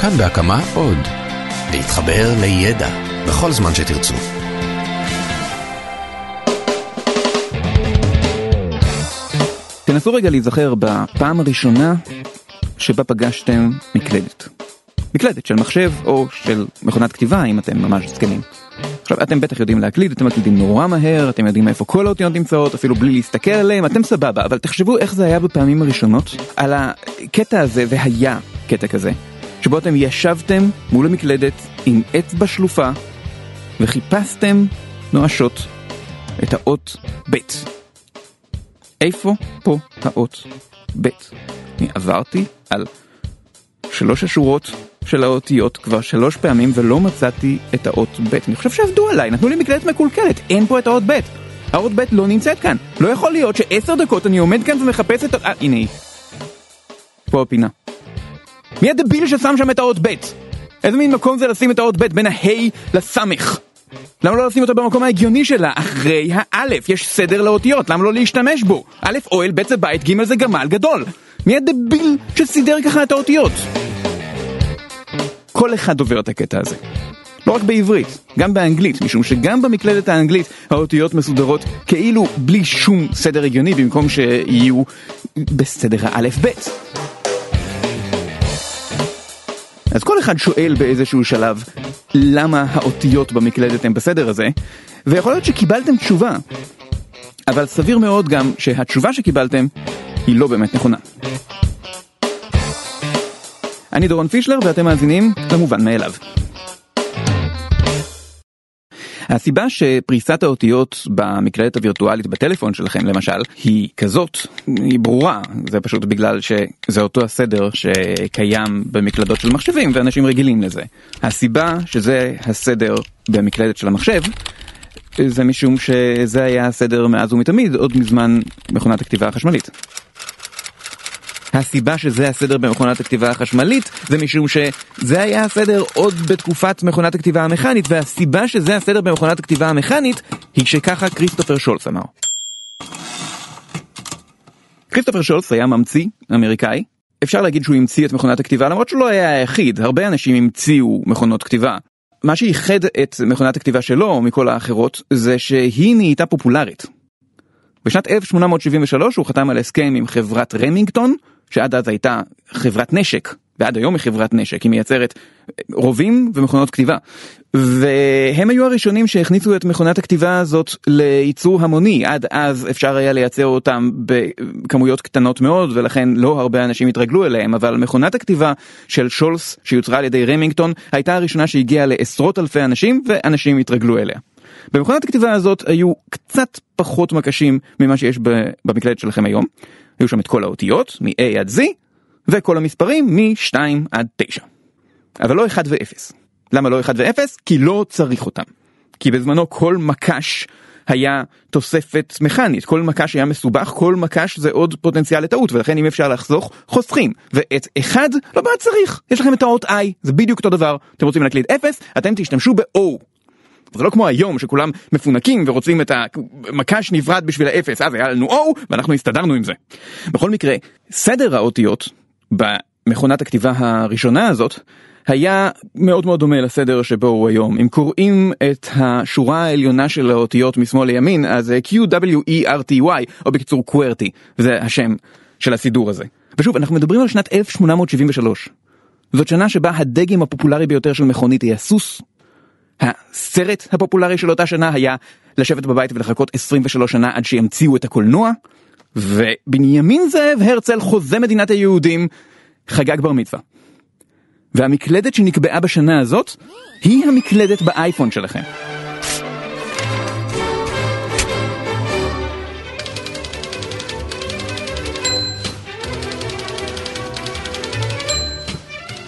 כאן בהקמה עוד. להתחבר לידע בכל זמן שתרצו. תנסו רגע להיזכר בפעם הראשונה שבה פגשתם מקלדת. מקלדת של מחשב או של מכונת כתיבה אם אתם ממש זקנים. עכשיו אתם בטח יודעים להקליד, אתם מקלידים נורא מהר, אתם יודעים איפה כל האותיות נמצאות, אפילו בלי להסתכל עליהם, אתם סבבה, אבל תחשבו איך זה היה בפעמים הראשונות, על הקטע הזה, והיה קטע כזה, שבו אתם ישבתם מול המקלדת עם אצבע שלופה, וחיפשתם נואשות את האות ב'. איפה פה האות ב'? אני עברתי על שלוש השורות של האותיות כבר שלוש פעמים ולא מצאתי את האות ב'. אני חושב שעבדו עליי, נתנו לי מקלדת מקולקלת, אין פה את האות ב'. האות ב' לא נמצאת כאן. לא יכול להיות שעשר דקות אני עומד כאן ומחפש את. אה, הנה היא. פה הפינה. מי הדביל ששם שם את האות ב'? איזה מין מקום זה לשים את האות ב' בין הה' לסמך? למה לא לשים אותו במקום ההגיוני שלה? אחרי האלף, יש סדר לאותיות, למה לא להשתמש בו? א' אוהל, ב' זה בית, ג' זה גמל גדול. מי הדביל שסידר ככה את האותיות? כל אחד עובר את הקטע הזה. לא רק בעברית, גם באנגלית, משום שגם במקלדת האנגלית האותיות מסודרות כאילו בלי שום סדר הגיוני במקום שיהיו בסדר האלף-בית. אז כל אחד שואל באיזשהו שלב למה האותיות במקלדת הן בסדר הזה, ויכול להיות שקיבלתם תשובה, אבל סביר מאוד גם שהתשובה שקיבלתם היא לא באמת נכונה. אני דורון פישלר ואתם מאזינים למובן מאליו. הסיבה שפריסת האותיות במקלדת הווירטואלית בטלפון שלכם למשל היא כזאת היא ברורה זה פשוט בגלל שזה אותו הסדר שקיים במקלדות של מחשבים ואנשים רגילים לזה. הסיבה שזה הסדר במקלדת של המחשב זה משום שזה היה הסדר מאז ומתמיד עוד מזמן מכונת הכתיבה החשמלית. הסיבה שזה הסדר במכונת הכתיבה החשמלית זה משום שזה היה הסדר עוד בתקופת מכונת הכתיבה המכנית והסיבה שזה הסדר במכונת הכתיבה המכנית היא שככה כריסטופר שולץ אמר. כריסטופר שולץ היה ממציא אמריקאי אפשר להגיד שהוא המציא את מכונת הכתיבה למרות שהוא לא היה היחיד הרבה אנשים המציאו מכונות כתיבה. מה שייחד את מכונת הכתיבה שלו מכל האחרות זה שהיא נהייתה פופולרית. בשנת 1873 הוא חתם על הסכם עם חברת רמינגטון שעד אז הייתה חברת נשק, ועד היום היא חברת נשק, היא מייצרת רובים ומכונות כתיבה. והם היו הראשונים שהכניסו את מכונת הכתיבה הזאת לייצור המוני, עד אז אפשר היה לייצר אותם בכמויות קטנות מאוד ולכן לא הרבה אנשים התרגלו אליהם, אבל מכונת הכתיבה של שולס שיוצרה על ידי רמינגטון הייתה הראשונה שהגיעה לעשרות אלפי אנשים ואנשים התרגלו אליה. במכונת הכתיבה הזאת היו קצת פחות מקשים ממה שיש במקלדת שלכם היום. היו שם את כל האותיות, מ-A עד Z, וכל המספרים מ-2 עד 9. אבל לא 1 ו-0. למה לא 1 ו-0? כי לא צריך אותם. כי בזמנו כל מקש היה תוספת מכנית, כל מקש היה מסובך, כל מקש זה עוד פוטנציאל לטעות, ולכן אם אפשר לחסוך, חוסכים. ואת 1 לא באמת צריך, יש לכם את האות I, זה בדיוק אותו דבר. אתם רוצים להקליד 0, אתם תשתמשו ב-O. זה לא כמו היום שכולם מפונקים ורוצים את המקש נפרד בשביל האפס, אז היה לנו או ואנחנו הסתדרנו עם זה. בכל מקרה, סדר האותיות במכונת הכתיבה הראשונה הזאת היה מאוד מאוד דומה לסדר שבו הוא היום. אם קוראים את השורה העליונה של האותיות משמאל לימין, אז זה Q-W-E-R-T-Y, או בקיצור QWERTY, זה השם של הסידור הזה. ושוב, אנחנו מדברים על שנת 1873. זאת שנה שבה הדגם הפופולרי ביותר של מכונית היא הסוס, הסרט הפופולרי של אותה שנה היה לשבת בבית ולחכות 23 שנה עד שימציאו את הקולנוע, ובנימין זאב הרצל חוזה מדינת היהודים חגג בר מצווה. והמקלדת שנקבעה בשנה הזאת היא המקלדת באייפון שלכם.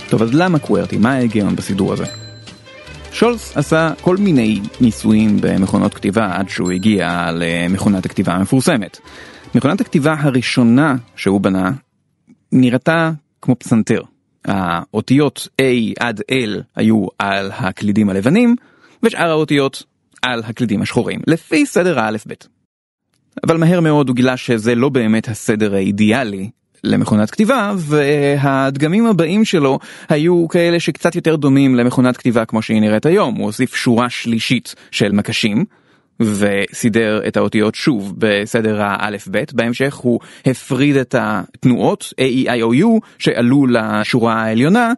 טוב אז למה קוורטי? מה ההיגיון בסידור הזה? שולס עשה כל מיני ניסויים במכונות כתיבה עד שהוא הגיע למכונת הכתיבה המפורסמת. מכונת הכתיבה הראשונה שהוא בנה נראתה כמו פסנתר. האותיות A עד L היו על הקלידים הלבנים ושאר האותיות על הקלידים השחורים לפי סדר האלף בית. אבל מהר מאוד הוא גילה שזה לא באמת הסדר האידיאלי למכונת כתיבה והדגמים הבאים שלו היו כאלה שקצת יותר דומים למכונת כתיבה כמו שהיא נראית היום הוא הוסיף שורה שלישית של מקשים. וסידר את האותיות שוב בסדר האלף בית בהמשך הוא הפריד את התנועות A, E, I, O, U שעלו לשורה העליונה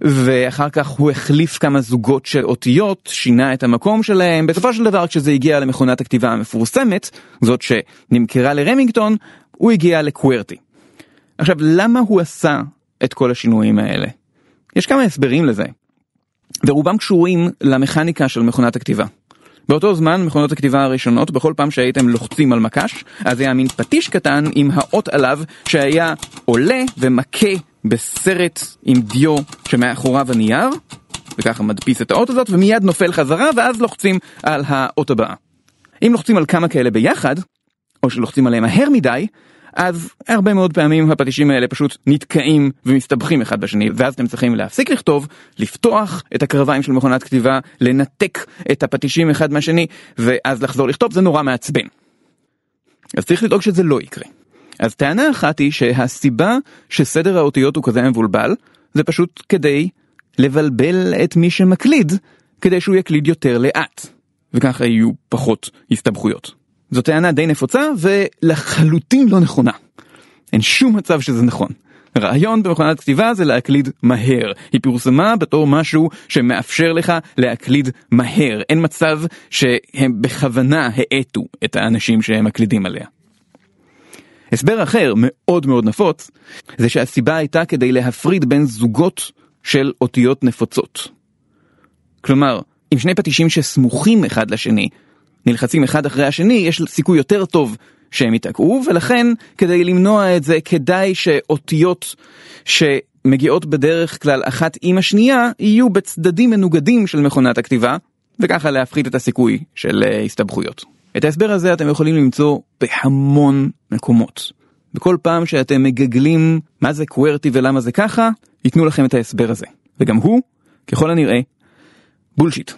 ואחר כך הוא החליף כמה זוגות של אותיות שינה את המקום שלהם בסופו של דבר כשזה הגיע למכונת הכתיבה המפורסמת זאת שנמכרה לרמינגטון הוא הגיע לקוורטי. עכשיו למה הוא עשה את כל השינויים האלה? יש כמה הסברים לזה ורובם קשורים למכניקה של מכונת הכתיבה. באותו זמן מכונות הכתיבה הראשונות בכל פעם שהייתם לוחצים על מקש אז היה מין פטיש קטן עם האות עליו שהיה עולה ומכה בסרט עם דיו שמאחוריו הנייר וככה מדפיס את האות הזאת ומיד נופל חזרה ואז לוחצים על האות הבאה. אם לוחצים על כמה כאלה ביחד או שלוחצים עליהם מהר מדי אז הרבה מאוד פעמים הפטישים האלה פשוט נתקעים ומסתבכים אחד בשני ואז אתם צריכים להפסיק לכתוב, לפתוח את הקרביים של מכונת כתיבה, לנתק את הפטישים אחד מהשני ואז לחזור לכתוב זה נורא מעצבן. אז צריך לדאוג שזה לא יקרה. אז טענה אחת היא שהסיבה שסדר האותיות הוא כזה מבולבל זה פשוט כדי לבלבל את מי שמקליד כדי שהוא יקליד יותר לאט וככה יהיו פחות הסתבכויות. זו טענה די נפוצה ולחלוטין לא נכונה. אין שום מצב שזה נכון. רעיון במכונת כתיבה זה להקליד מהר. היא פורסמה בתור משהו שמאפשר לך להקליד מהר. אין מצב שהם בכוונה האטו את האנשים שהם מקלידים עליה. הסבר אחר מאוד מאוד נפוץ זה שהסיבה הייתה כדי להפריד בין זוגות של אותיות נפוצות. כלומר, אם שני פטישים שסמוכים אחד לשני נלחצים אחד אחרי השני, יש סיכוי יותר טוב שהם ייתקעו, ולכן כדי למנוע את זה כדאי שאותיות שמגיעות בדרך כלל אחת עם השנייה, יהיו בצדדים מנוגדים של מכונת הכתיבה, וככה להפחית את הסיכוי של אה, הסתבכויות. את ההסבר הזה אתם יכולים למצוא בהמון מקומות. בכל פעם שאתם מגגלים מה זה קוורטי ולמה זה ככה, ייתנו לכם את ההסבר הזה. וגם הוא, ככל הנראה, בולשיט.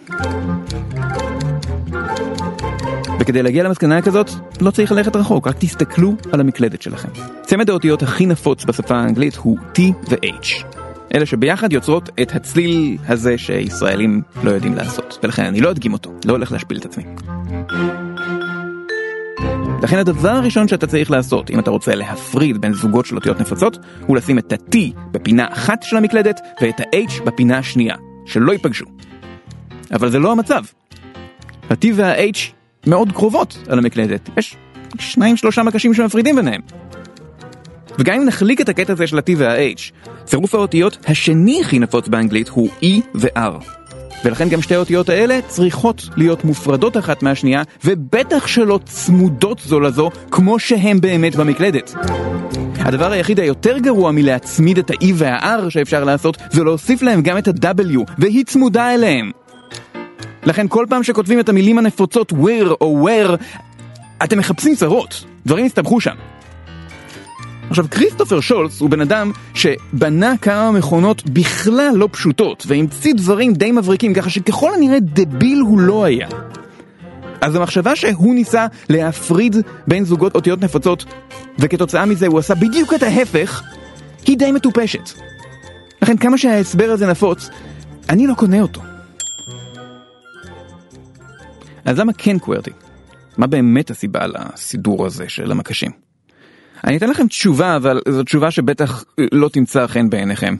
וכדי להגיע למסקנה כזאת, לא צריך ללכת רחוק, רק תסתכלו על המקלדת שלכם. צמד האותיות הכי נפוץ בשפה האנגלית הוא T ו-H. אלה שביחד יוצרות את הצליל הזה שישראלים לא יודעים לעשות, ולכן אני לא אדגים אותו, לא הולך להשפיל את עצמי. לכן הדבר הראשון שאתה צריך לעשות, אם אתה רוצה להפריד בין זוגות של אותיות נפוצות, הוא לשים את ה-T בפינה אחת של המקלדת ואת ה-H בפינה השנייה, שלא ייפגשו. אבל זה לא המצב. ה-T וה-H מאוד קרובות על המקלדת, יש שניים שלושה מקשים שמפרידים ביניהם. וגם אם נחליק את הקטע הזה של ה-T וה-H, צירוף האותיות השני הכי נפוץ באנגלית הוא E ו-R. ולכן גם שתי האותיות האלה צריכות להיות מופרדות אחת מהשנייה, ובטח שלא צמודות זו לזו כמו שהן באמת במקלדת. הדבר היחיד היותר גרוע מלהצמיד את ה-E וה-R שאפשר לעשות, זה להוסיף להם גם את ה-W, והיא צמודה אליהם. לכן כל פעם שכותבים את המילים הנפוצות where או where, אתם מחפשים צרות, דברים הסתבכו שם. עכשיו כריסטופר שולץ הוא בן אדם שבנה כמה מכונות בכלל לא פשוטות והמציא דברים די מבריקים ככה שככל הנראה דביל הוא לא היה. אז המחשבה שהוא ניסה להפריד בין זוגות אותיות נפוצות וכתוצאה מזה הוא עשה בדיוק את ההפך היא די מטופשת. לכן כמה שההסבר הזה נפוץ, אני לא קונה אותו. אז למה כן קוורטי? מה באמת הסיבה לסידור הזה של המקשים? אני אתן לכם תשובה, אבל זו תשובה שבטח לא תמצא חן בעיניכם.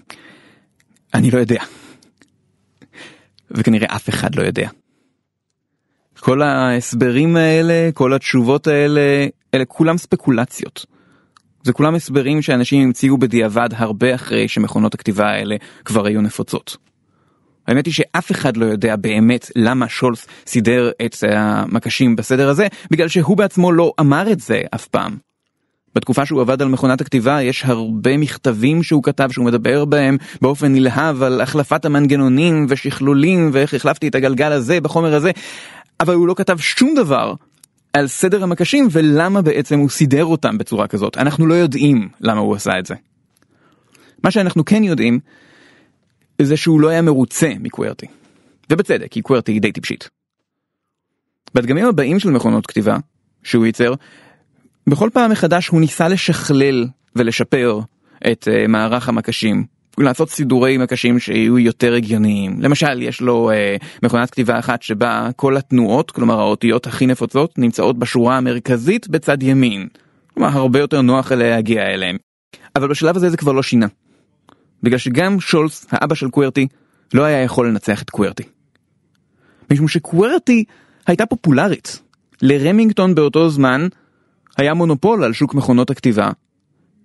אני לא יודע. וכנראה אף אחד לא יודע. כל ההסברים האלה, כל התשובות האלה, אלה כולם ספקולציות. זה כולם הסברים שאנשים המציאו בדיעבד הרבה אחרי שמכונות הכתיבה האלה כבר היו נפוצות. האמת היא שאף אחד לא יודע באמת למה שולס סידר את המקשים בסדר הזה, בגלל שהוא בעצמו לא אמר את זה אף פעם. בתקופה שהוא עבד על מכונת הכתיבה יש הרבה מכתבים שהוא כתב שהוא מדבר בהם באופן נלהב על החלפת המנגנונים ושכלולים ואיך החלפתי את הגלגל הזה בחומר הזה, אבל הוא לא כתב שום דבר על סדר המקשים ולמה בעצם הוא סידר אותם בצורה כזאת. אנחנו לא יודעים למה הוא עשה את זה. מה שאנחנו כן יודעים זה שהוא לא היה מרוצה מקוורטי. ובצדק, כי קוורטי היא די טיפשית. בדגמים הבאים של מכונות כתיבה, שהוא ייצר, בכל פעם מחדש הוא ניסה לשכלל ולשפר את uh, מערך המקשים. לעשות סידורי מקשים שיהיו יותר הגיוניים. למשל, יש לו uh, מכונת כתיבה אחת שבה כל התנועות, כלומר האותיות הכי נפוצות, נמצאות בשורה המרכזית בצד ימין. כלומר, הרבה יותר נוח להגיע אליהם. אבל בשלב הזה זה כבר לא שינה. בגלל שגם שולס, האבא של קוורטי, לא היה יכול לנצח את קוורטי. משום שקוורטי הייתה פופולרית. לרמינגטון באותו זמן היה מונופול על שוק מכונות הכתיבה,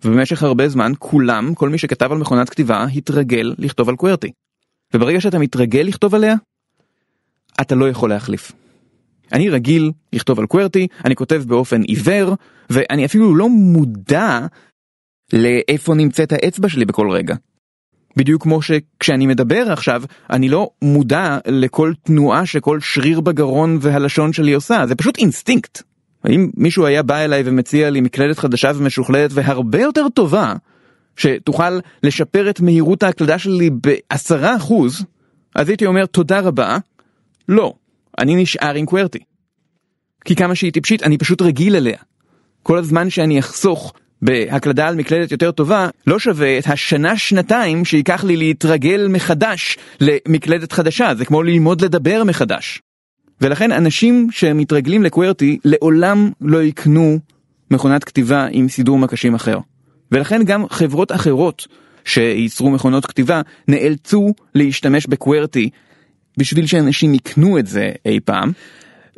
ובמשך הרבה זמן כולם, כל מי שכתב על מכונת כתיבה, התרגל לכתוב על קוורטי. וברגע שאתה מתרגל לכתוב עליה, אתה לא יכול להחליף. אני רגיל לכתוב על QWERTY, אני כותב באופן עיוור, ואני אפילו לא מודע לאיפה נמצאת האצבע שלי בכל רגע. בדיוק כמו שכשאני מדבר עכשיו, אני לא מודע לכל תנועה שכל שריר בגרון והלשון שלי עושה, זה פשוט אינסטינקט. האם מישהו היה בא אליי ומציע לי מקלדת חדשה ומשוכללת והרבה יותר טובה, שתוכל לשפר את מהירות ההקלדה שלי בעשרה אחוז, אז הייתי אומר תודה רבה, לא, אני נשאר עם קוורטי. כי כמה שהיא טיפשית, אני פשוט רגיל אליה. כל הזמן שאני אחסוך בהקלדה על מקלדת יותר טובה, לא שווה את השנה-שנתיים שייקח לי להתרגל מחדש למקלדת חדשה, זה כמו ללמוד לדבר מחדש. ולכן אנשים שמתרגלים לקוורטי לעולם לא יקנו מכונת כתיבה עם סידור מקשים אחר. ולכן גם חברות אחרות שייצרו מכונות כתיבה נאלצו להשתמש בקוורטי בשביל שאנשים יקנו את זה אי פעם.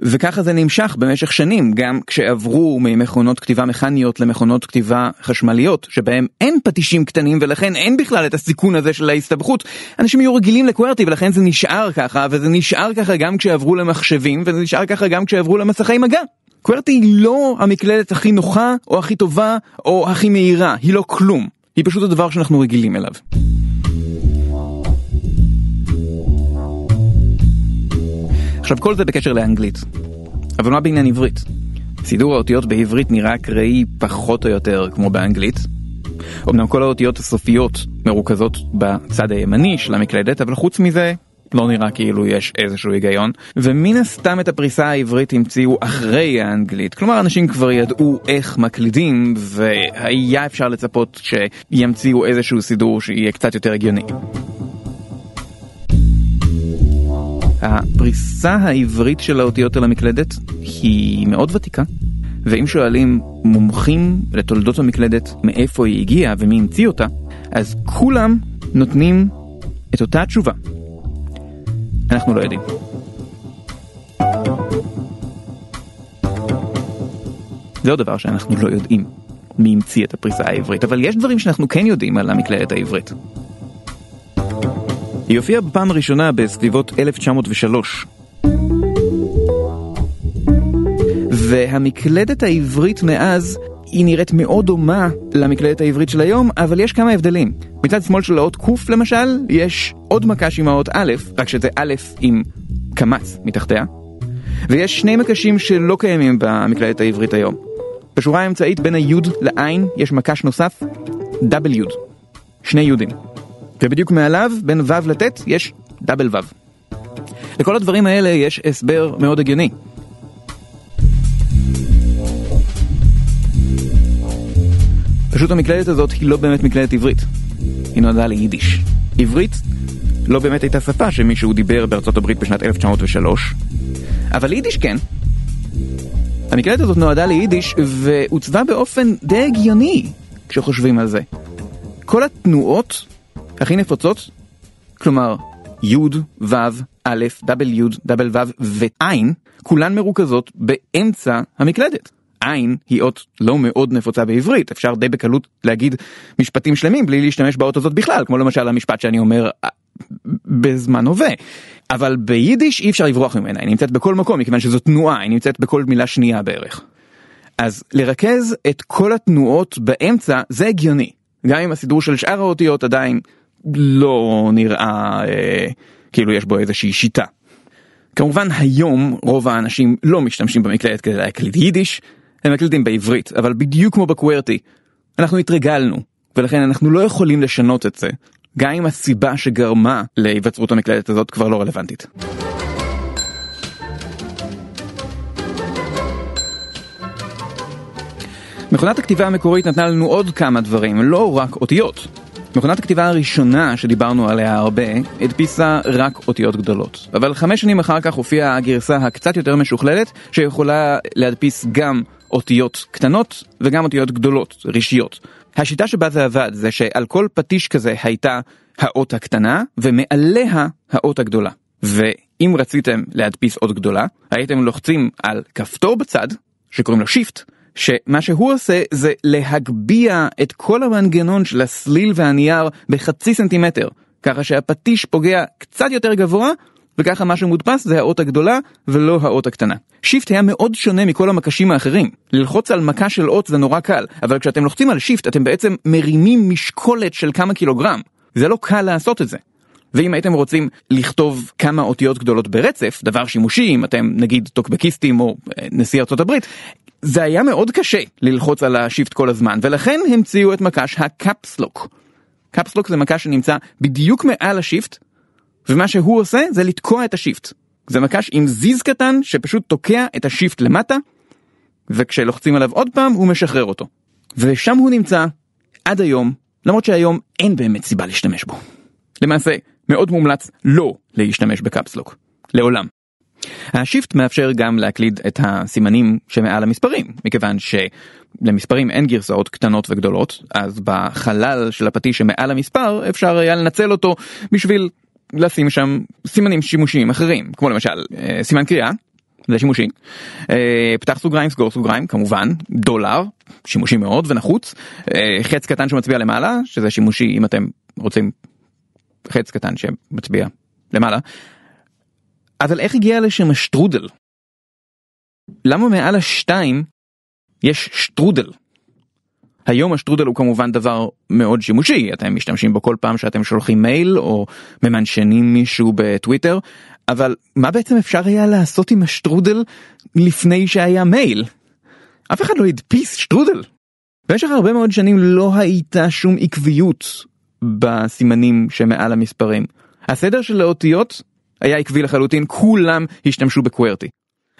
וככה זה נמשך במשך שנים, גם כשעברו ממכונות כתיבה מכניות למכונות כתיבה חשמליות, שבהם אין פטישים קטנים ולכן אין בכלל את הסיכון הזה של ההסתבכות. אנשים היו רגילים לקוורטי ולכן זה נשאר ככה, וזה נשאר ככה גם כשעברו למחשבים, וזה נשאר ככה גם כשעברו למסכי מגע. קוורטי היא לא המקלדת הכי נוחה, או הכי טובה, או הכי מהירה, היא לא כלום. היא פשוט הדבר שאנחנו רגילים אליו. עכשיו כל זה בקשר לאנגלית. אבל מה בעניין עברית? סידור האותיות בעברית נראה אקראי פחות או יותר כמו באנגלית. אמנם כל האותיות הסופיות מרוכזות בצד הימני של המקלדת, אבל חוץ מזה לא נראה כאילו יש איזשהו היגיון. ומן הסתם את הפריסה העברית המציאו אחרי האנגלית. כלומר אנשים כבר ידעו איך מקלידים, והיה אפשר לצפות שימציאו איזשהו סידור שיהיה קצת יותר הגיוני. הפריסה העברית של האותיות על המקלדת היא מאוד ותיקה, ואם שואלים מומחים לתולדות המקלדת מאיפה היא הגיעה ומי המציא אותה, אז כולם נותנים את אותה התשובה. אנחנו לא יודעים. זה עוד דבר שאנחנו לא יודעים מי המציא את הפריסה העברית, אבל יש דברים שאנחנו כן יודעים על המקלדת העברית. היא הופיעה בפעם הראשונה בסביבות 1903. והמקלדת העברית מאז היא נראית מאוד דומה למקלדת העברית של היום, אבל יש כמה הבדלים. מצד שמאל של האות ק' למשל, יש עוד מקש עם האות א', רק שזה א' עם קמץ מתחתיה, ויש שני מקשים שלא קיימים במקלדת העברית היום. בשורה האמצעית בין היוד לעין יש מקש נוסף, W, שני יודים. ובדיוק מעליו, בין ו' לט', יש דאבל ו'. לכל הדברים האלה יש הסבר מאוד הגיוני. פשוט המקלדת הזאת היא לא באמת מקלדת עברית. היא נועדה ליידיש. עברית לא באמת הייתה שפה שמישהו דיבר בארצות הברית בשנת 1903, אבל יידיש כן. המקלדת הזאת נועדה ליידיש ועוצבה באופן די הגיוני כשחושבים על זה. כל התנועות הכי נפוצות, כלומר י', ו', א', דאבל י', דאבל ו' ועין, כולן מרוכזות באמצע המקלדת. עין היא אות לא מאוד נפוצה בעברית, אפשר די בקלות להגיד משפטים שלמים בלי להשתמש באות הזאת בכלל, כמו למשל המשפט שאני אומר אה, בזמן הווה. אבל ביידיש אי אפשר לברוח ממנה, היא נמצאת בכל מקום מכיוון שזו תנועה, היא נמצאת בכל מילה שנייה בערך. אז לרכז את כל התנועות באמצע זה הגיוני. גם אם הסידור של שאר האותיות עדיין לא נראה אה, כאילו יש בו איזושהי שיטה. כמובן היום רוב האנשים לא משתמשים במקלדת כדי להקליט יידיש, הם מקליטים בעברית, אבל בדיוק כמו בקוורטי, אנחנו התרגלנו, ולכן אנחנו לא יכולים לשנות את זה, גם אם הסיבה שגרמה להיווצרות המקלדת הזאת כבר לא רלוונטית. מכונת הכתיבה המקורית נתנה לנו עוד כמה דברים, לא רק אותיות. מכונת הכתיבה הראשונה שדיברנו עליה הרבה, הדפיסה רק אותיות גדולות. אבל חמש שנים אחר כך הופיעה הגרסה הקצת יותר משוכללת, שיכולה להדפיס גם אותיות קטנות וגם אותיות גדולות, רישיות. השיטה שבה זה עבד זה שעל כל פטיש כזה הייתה האות הקטנה, ומעליה האות הגדולה. ואם רציתם להדפיס אות גדולה, הייתם לוחצים על כפתור בצד, שקוראים לו shift, שמה שהוא עושה זה להגביה את כל המנגנון של הסליל והנייר בחצי סנטימטר, ככה שהפטיש פוגע קצת יותר גבוה, וככה מה שמודפס זה האות הגדולה ולא האות הקטנה. shift היה מאוד שונה מכל המקשים האחרים. ללחוץ על מכה של אות זה נורא קל, אבל כשאתם לוחצים על shift אתם בעצם מרימים משקולת של כמה קילוגרם. זה לא קל לעשות את זה. ואם הייתם רוצים לכתוב כמה אותיות גדולות ברצף, דבר שימושי אם אתם נגיד טוקבקיסטים או אה, נשיא ארצות הברית, זה היה מאוד קשה ללחוץ על ה shift כל הזמן, ולכן המציאו את מקש ה caps lock. caps lock זה מקש שנמצא בדיוק מעל ה shift, ומה שהוא עושה זה לתקוע את ה shift. זה מקש עם זיז קטן שפשוט תוקע את ה shift למטה, וכשלוחצים עליו עוד פעם הוא משחרר אותו. ושם הוא נמצא עד היום, למרות שהיום אין באמת סיבה להשתמש בו. למעשה, מאוד מומלץ לא להשתמש בקפסלוק. לעולם. השיפט מאפשר גם להקליד את הסימנים שמעל המספרים, מכיוון שלמספרים אין גרסאות קטנות וגדולות, אז בחלל של הפטיש שמעל המספר אפשר היה לנצל אותו בשביל לשים שם סימנים שימושיים אחרים, כמו למשל אה, סימן קריאה, זה שימושי, אה, פתח סוגריים, סגור סוגריים, כמובן, דולר, שימושי מאוד ונחוץ, אה, חץ קטן שמצביע למעלה, שזה שימושי אם אתם רוצים חץ קטן שמצביע למעלה. אבל איך הגיע לשם השטרודל? למה מעל השתיים יש שטרודל? היום השטרודל הוא כמובן דבר מאוד שימושי, אתם משתמשים בו כל פעם שאתם שולחים מייל או ממנשנים מישהו בטוויטר, אבל מה בעצם אפשר היה לעשות עם השטרודל לפני שהיה מייל? אף אחד לא הדפיס שטרודל. במשך הרבה מאוד שנים לא הייתה שום עקביות בסימנים שמעל המספרים. הסדר של האותיות היה עקבי לחלוטין, כולם השתמשו בקוורטי.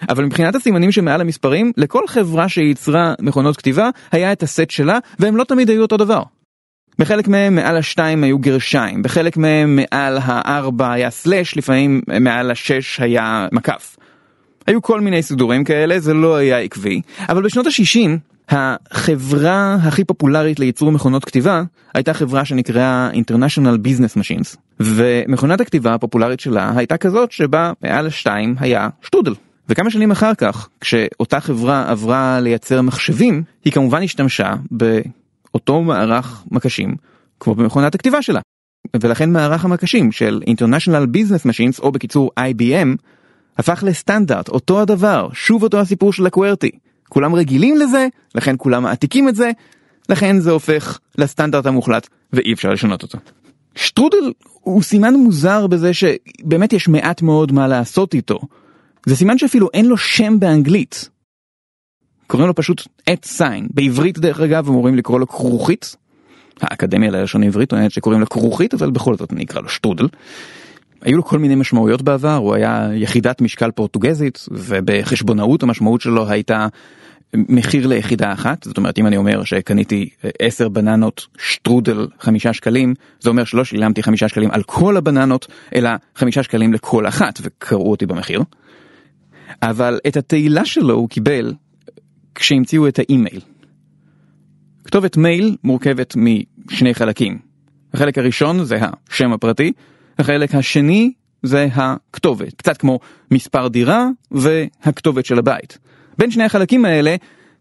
אבל מבחינת הסימנים שמעל המספרים, לכל חברה שייצרה מכונות כתיבה, היה את הסט שלה, והם לא תמיד היו אותו דבר. בחלק מהם מעל השתיים היו גרשיים, בחלק מהם מעל הארבע היה סלאש, לפעמים מעל השש היה מקף. היו כל מיני סידורים כאלה, זה לא היה עקבי, אבל בשנות ה-60 החברה הכי פופולרית לייצור מכונות כתיבה הייתה חברה שנקראה International Business Machines ומכונת הכתיבה הפופולרית שלה הייתה כזאת שבה מעל השתיים היה שטודל. וכמה שנים אחר כך כשאותה חברה עברה לייצר מחשבים היא כמובן השתמשה באותו מערך מקשים כמו במכונת הכתיבה שלה. ולכן מערך המקשים של International Business Machines או בקיצור IBM הפך לסטנדרט אותו הדבר שוב אותו הסיפור של הקוורטי. כולם רגילים לזה, לכן כולם מעתיקים את זה, לכן זה הופך לסטנדרט המוחלט ואי אפשר לשנות אותו. שטרודל הוא סימן מוזר בזה שבאמת יש מעט מאוד מה לעשות איתו. זה סימן שאפילו אין לו שם באנגלית. קוראים לו פשוט את סיין, בעברית דרך אגב אמורים לקרוא לו כרוכית. האקדמיה ללשון עברית טוענת שקוראים לו כרוכית אבל בכל זאת נקרא לו שטרודל. היו לו כל מיני משמעויות בעבר, הוא היה יחידת משקל פורטוגזית ובחשבונאות המשמעות שלו הייתה מחיר ליחידה אחת, זאת אומרת אם אני אומר שקניתי 10 בננות שטרודל 5 שקלים, זה אומר שלא שילמתי 5 שקלים על כל הבננות, אלא 5 שקלים לכל אחת וקראו אותי במחיר. אבל את התהילה שלו הוא קיבל כשהמציאו את האימייל. כתובת מייל מורכבת משני חלקים. החלק הראשון זה השם הפרטי, החלק השני זה הכתובת, קצת כמו מספר דירה והכתובת של הבית. בין שני החלקים האלה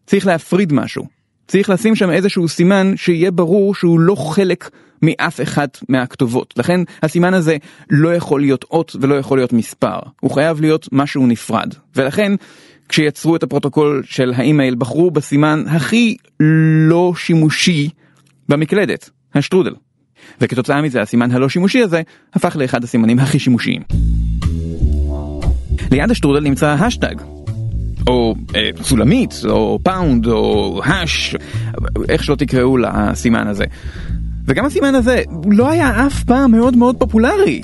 צריך להפריד משהו. צריך לשים שם איזשהו סימן שיהיה ברור שהוא לא חלק מאף אחת מהכתובות. לכן הסימן הזה לא יכול להיות אות ולא יכול להיות מספר. הוא חייב להיות משהו נפרד. ולכן כשיצרו את הפרוטוקול של האימייל בחרו בסימן הכי לא שימושי במקלדת, השטרודל. וכתוצאה מזה הסימן הלא שימושי הזה הפך לאחד הסימנים הכי שימושיים. ליד השטרודל נמצא השטג, או אה, סולמית, או pound, או hash, איך שלא תקראו לסימן הזה. וגם הסימן הזה לא היה אף פעם מאוד מאוד פופולרי.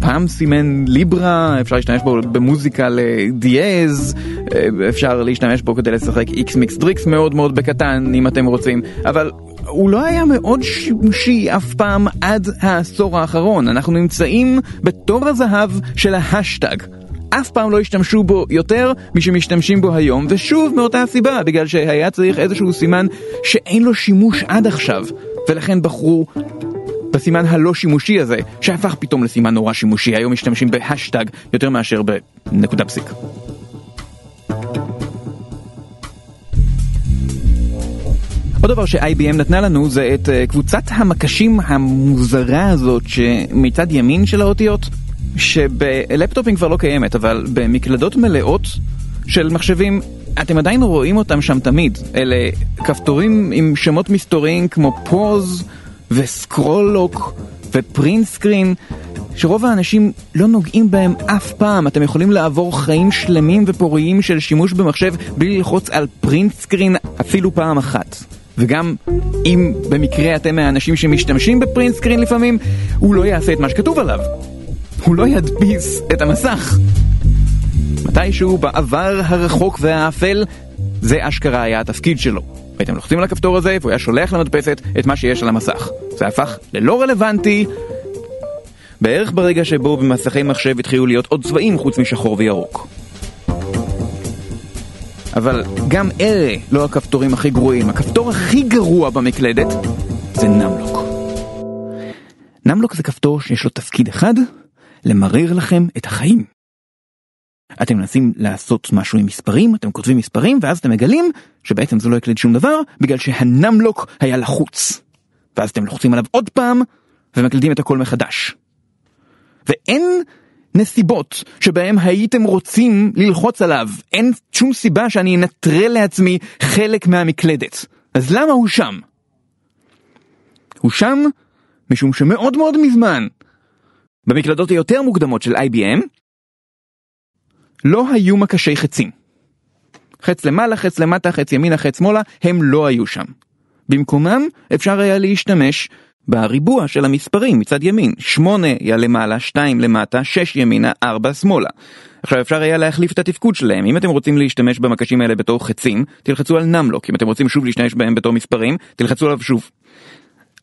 פעם סימן ליברה, אפשר להשתמש בו במוזיקה לדיאז, אפשר להשתמש בו כדי לשחק איקס מיקס דריקס מאוד מאוד בקטן אם אתם רוצים, אבל הוא לא היה מאוד שימושי אף פעם עד העשור האחרון. אנחנו נמצאים בתור הזהב של ההשטג. אף פעם לא השתמשו בו יותר משמשתמשים בו היום, ושוב מאותה הסיבה, בגלל שהיה צריך איזשהו סימן שאין לו שימוש עד עכשיו, ולכן בחרו בסימן הלא שימושי הזה, שהפך פתאום לסימן נורא שימושי, היום משתמשים בהשטג יותר מאשר בנקודה פסיק. עוד דבר ש-IBM נתנה לנו זה את אה, קבוצת המקשים המוזרה הזאת שמצד ימין של האותיות שבלפטופים כבר לא קיימת, אבל במקלדות מלאות של מחשבים, אתם עדיין רואים אותם שם תמיד. אלה כפתורים עם שמות מסתוריים כמו pause ו scroll lock ו print screen, שרוב האנשים לא נוגעים בהם אף פעם. אתם יכולים לעבור חיים שלמים ופוריים של שימוש במחשב בלי ללחוץ על print screen אפילו פעם אחת. וגם אם במקרה אתם מהאנשים שמשתמשים ב print screen לפעמים, הוא לא יעשה את מה שכתוב עליו. הוא לא ידפיס את המסך. מתישהו בעבר הרחוק והאפל, זה אשכרה היה התפקיד שלו. הייתם לוחצים על הכפתור הזה והוא היה שולח למדפסת את מה שיש על המסך. זה הפך ללא רלוונטי בערך ברגע שבו במסכי מחשב התחילו להיות עוד צבעים חוץ משחור וירוק. אבל גם אלה לא הכפתורים הכי גרועים. הכפתור הכי גרוע במקלדת זה נמלוק. נמלוק זה כפתור שיש לו תפקיד אחד, למרר לכם את החיים. אתם מנסים לעשות משהו עם מספרים, אתם כותבים מספרים, ואז אתם מגלים שבעצם זה לא יקליד שום דבר, בגלל שהנמלוק היה לחוץ. ואז אתם לוחצים עליו עוד פעם, ומקלידים את הכל מחדש. ואין נסיבות שבהם הייתם רוצים ללחוץ עליו. אין שום סיבה שאני אנטרל לעצמי חלק מהמקלדת. אז למה הוא שם? הוא שם משום שמאוד מאוד מזמן במקלדות היותר מוקדמות של IBM לא היו מקשי חצים. חץ למעלה, חץ למטה, חץ ימינה, חץ שמאלה, הם לא היו שם. במקומם אפשר היה להשתמש בריבוע של המספרים מצד ימין, 8 היה למעלה, 2 למטה, 6 ימינה, 4 שמאלה. עכשיו אפשר היה להחליף את התפקוד שלהם, אם אתם רוצים להשתמש במקשים האלה בתור חצים, תלחצו על נמלוק, אם אתם רוצים שוב להשתמש בהם בתור מספרים, תלחצו עליו שוב.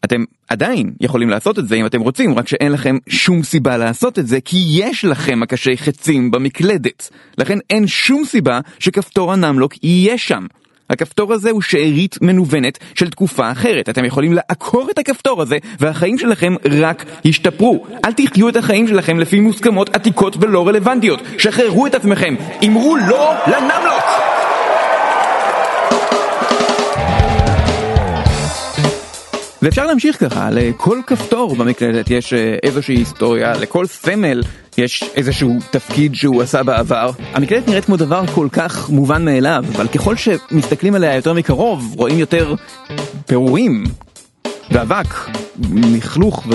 אתם עדיין יכולים לעשות את זה אם אתם רוצים, רק שאין לכם שום סיבה לעשות את זה, כי יש לכם מקשי חצים במקלדת. לכן אין שום סיבה שכפתור הנמלוק יהיה שם. הכפתור הזה הוא שארית מנוונת של תקופה אחרת. אתם יכולים לעקור את הכפתור הזה, והחיים שלכם רק ישתפרו. אל תחיו את החיים שלכם לפי מוסכמות עתיקות ולא רלוונטיות. שחררו את עצמכם. אמרו לא לנמלוק! ואפשר להמשיך ככה, לכל כפתור במקלדת יש אה, איזושהי היסטוריה, לכל סמל יש איזשהו תפקיד שהוא עשה בעבר. המקלדת נראית כמו דבר כל כך מובן מאליו, אבל ככל שמסתכלים עליה יותר מקרוב, רואים יותר פירורים, ואבק, לכלוך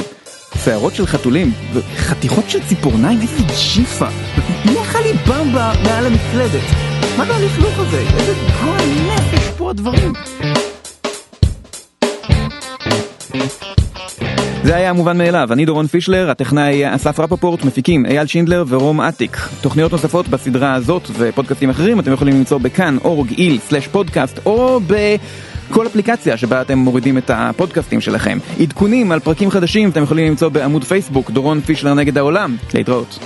ושערות של חתולים, וחתיכות של ציפורניים, איזה ג'יפה. מי אכל לי במבה מעל המקלדת? מה זה הלכלוך הזה? איזה גועל נפש פה הדברים. זה היה מובן מאליו, אני דורון פישלר, הטכנאי אסף רפפורט, מפיקים אייל שינדלר ורום אטיק. תוכניות נוספות בסדרה הזאת ופודקאסטים אחרים אתם יכולים למצוא בכאן, אורג, איל, סלש פודקאסט, או בכל אפליקציה שבה אתם מורידים את הפודקאסטים שלכם. עדכונים על פרקים חדשים אתם יכולים למצוא בעמוד פייסבוק, דורון פישלר נגד העולם. להתראות.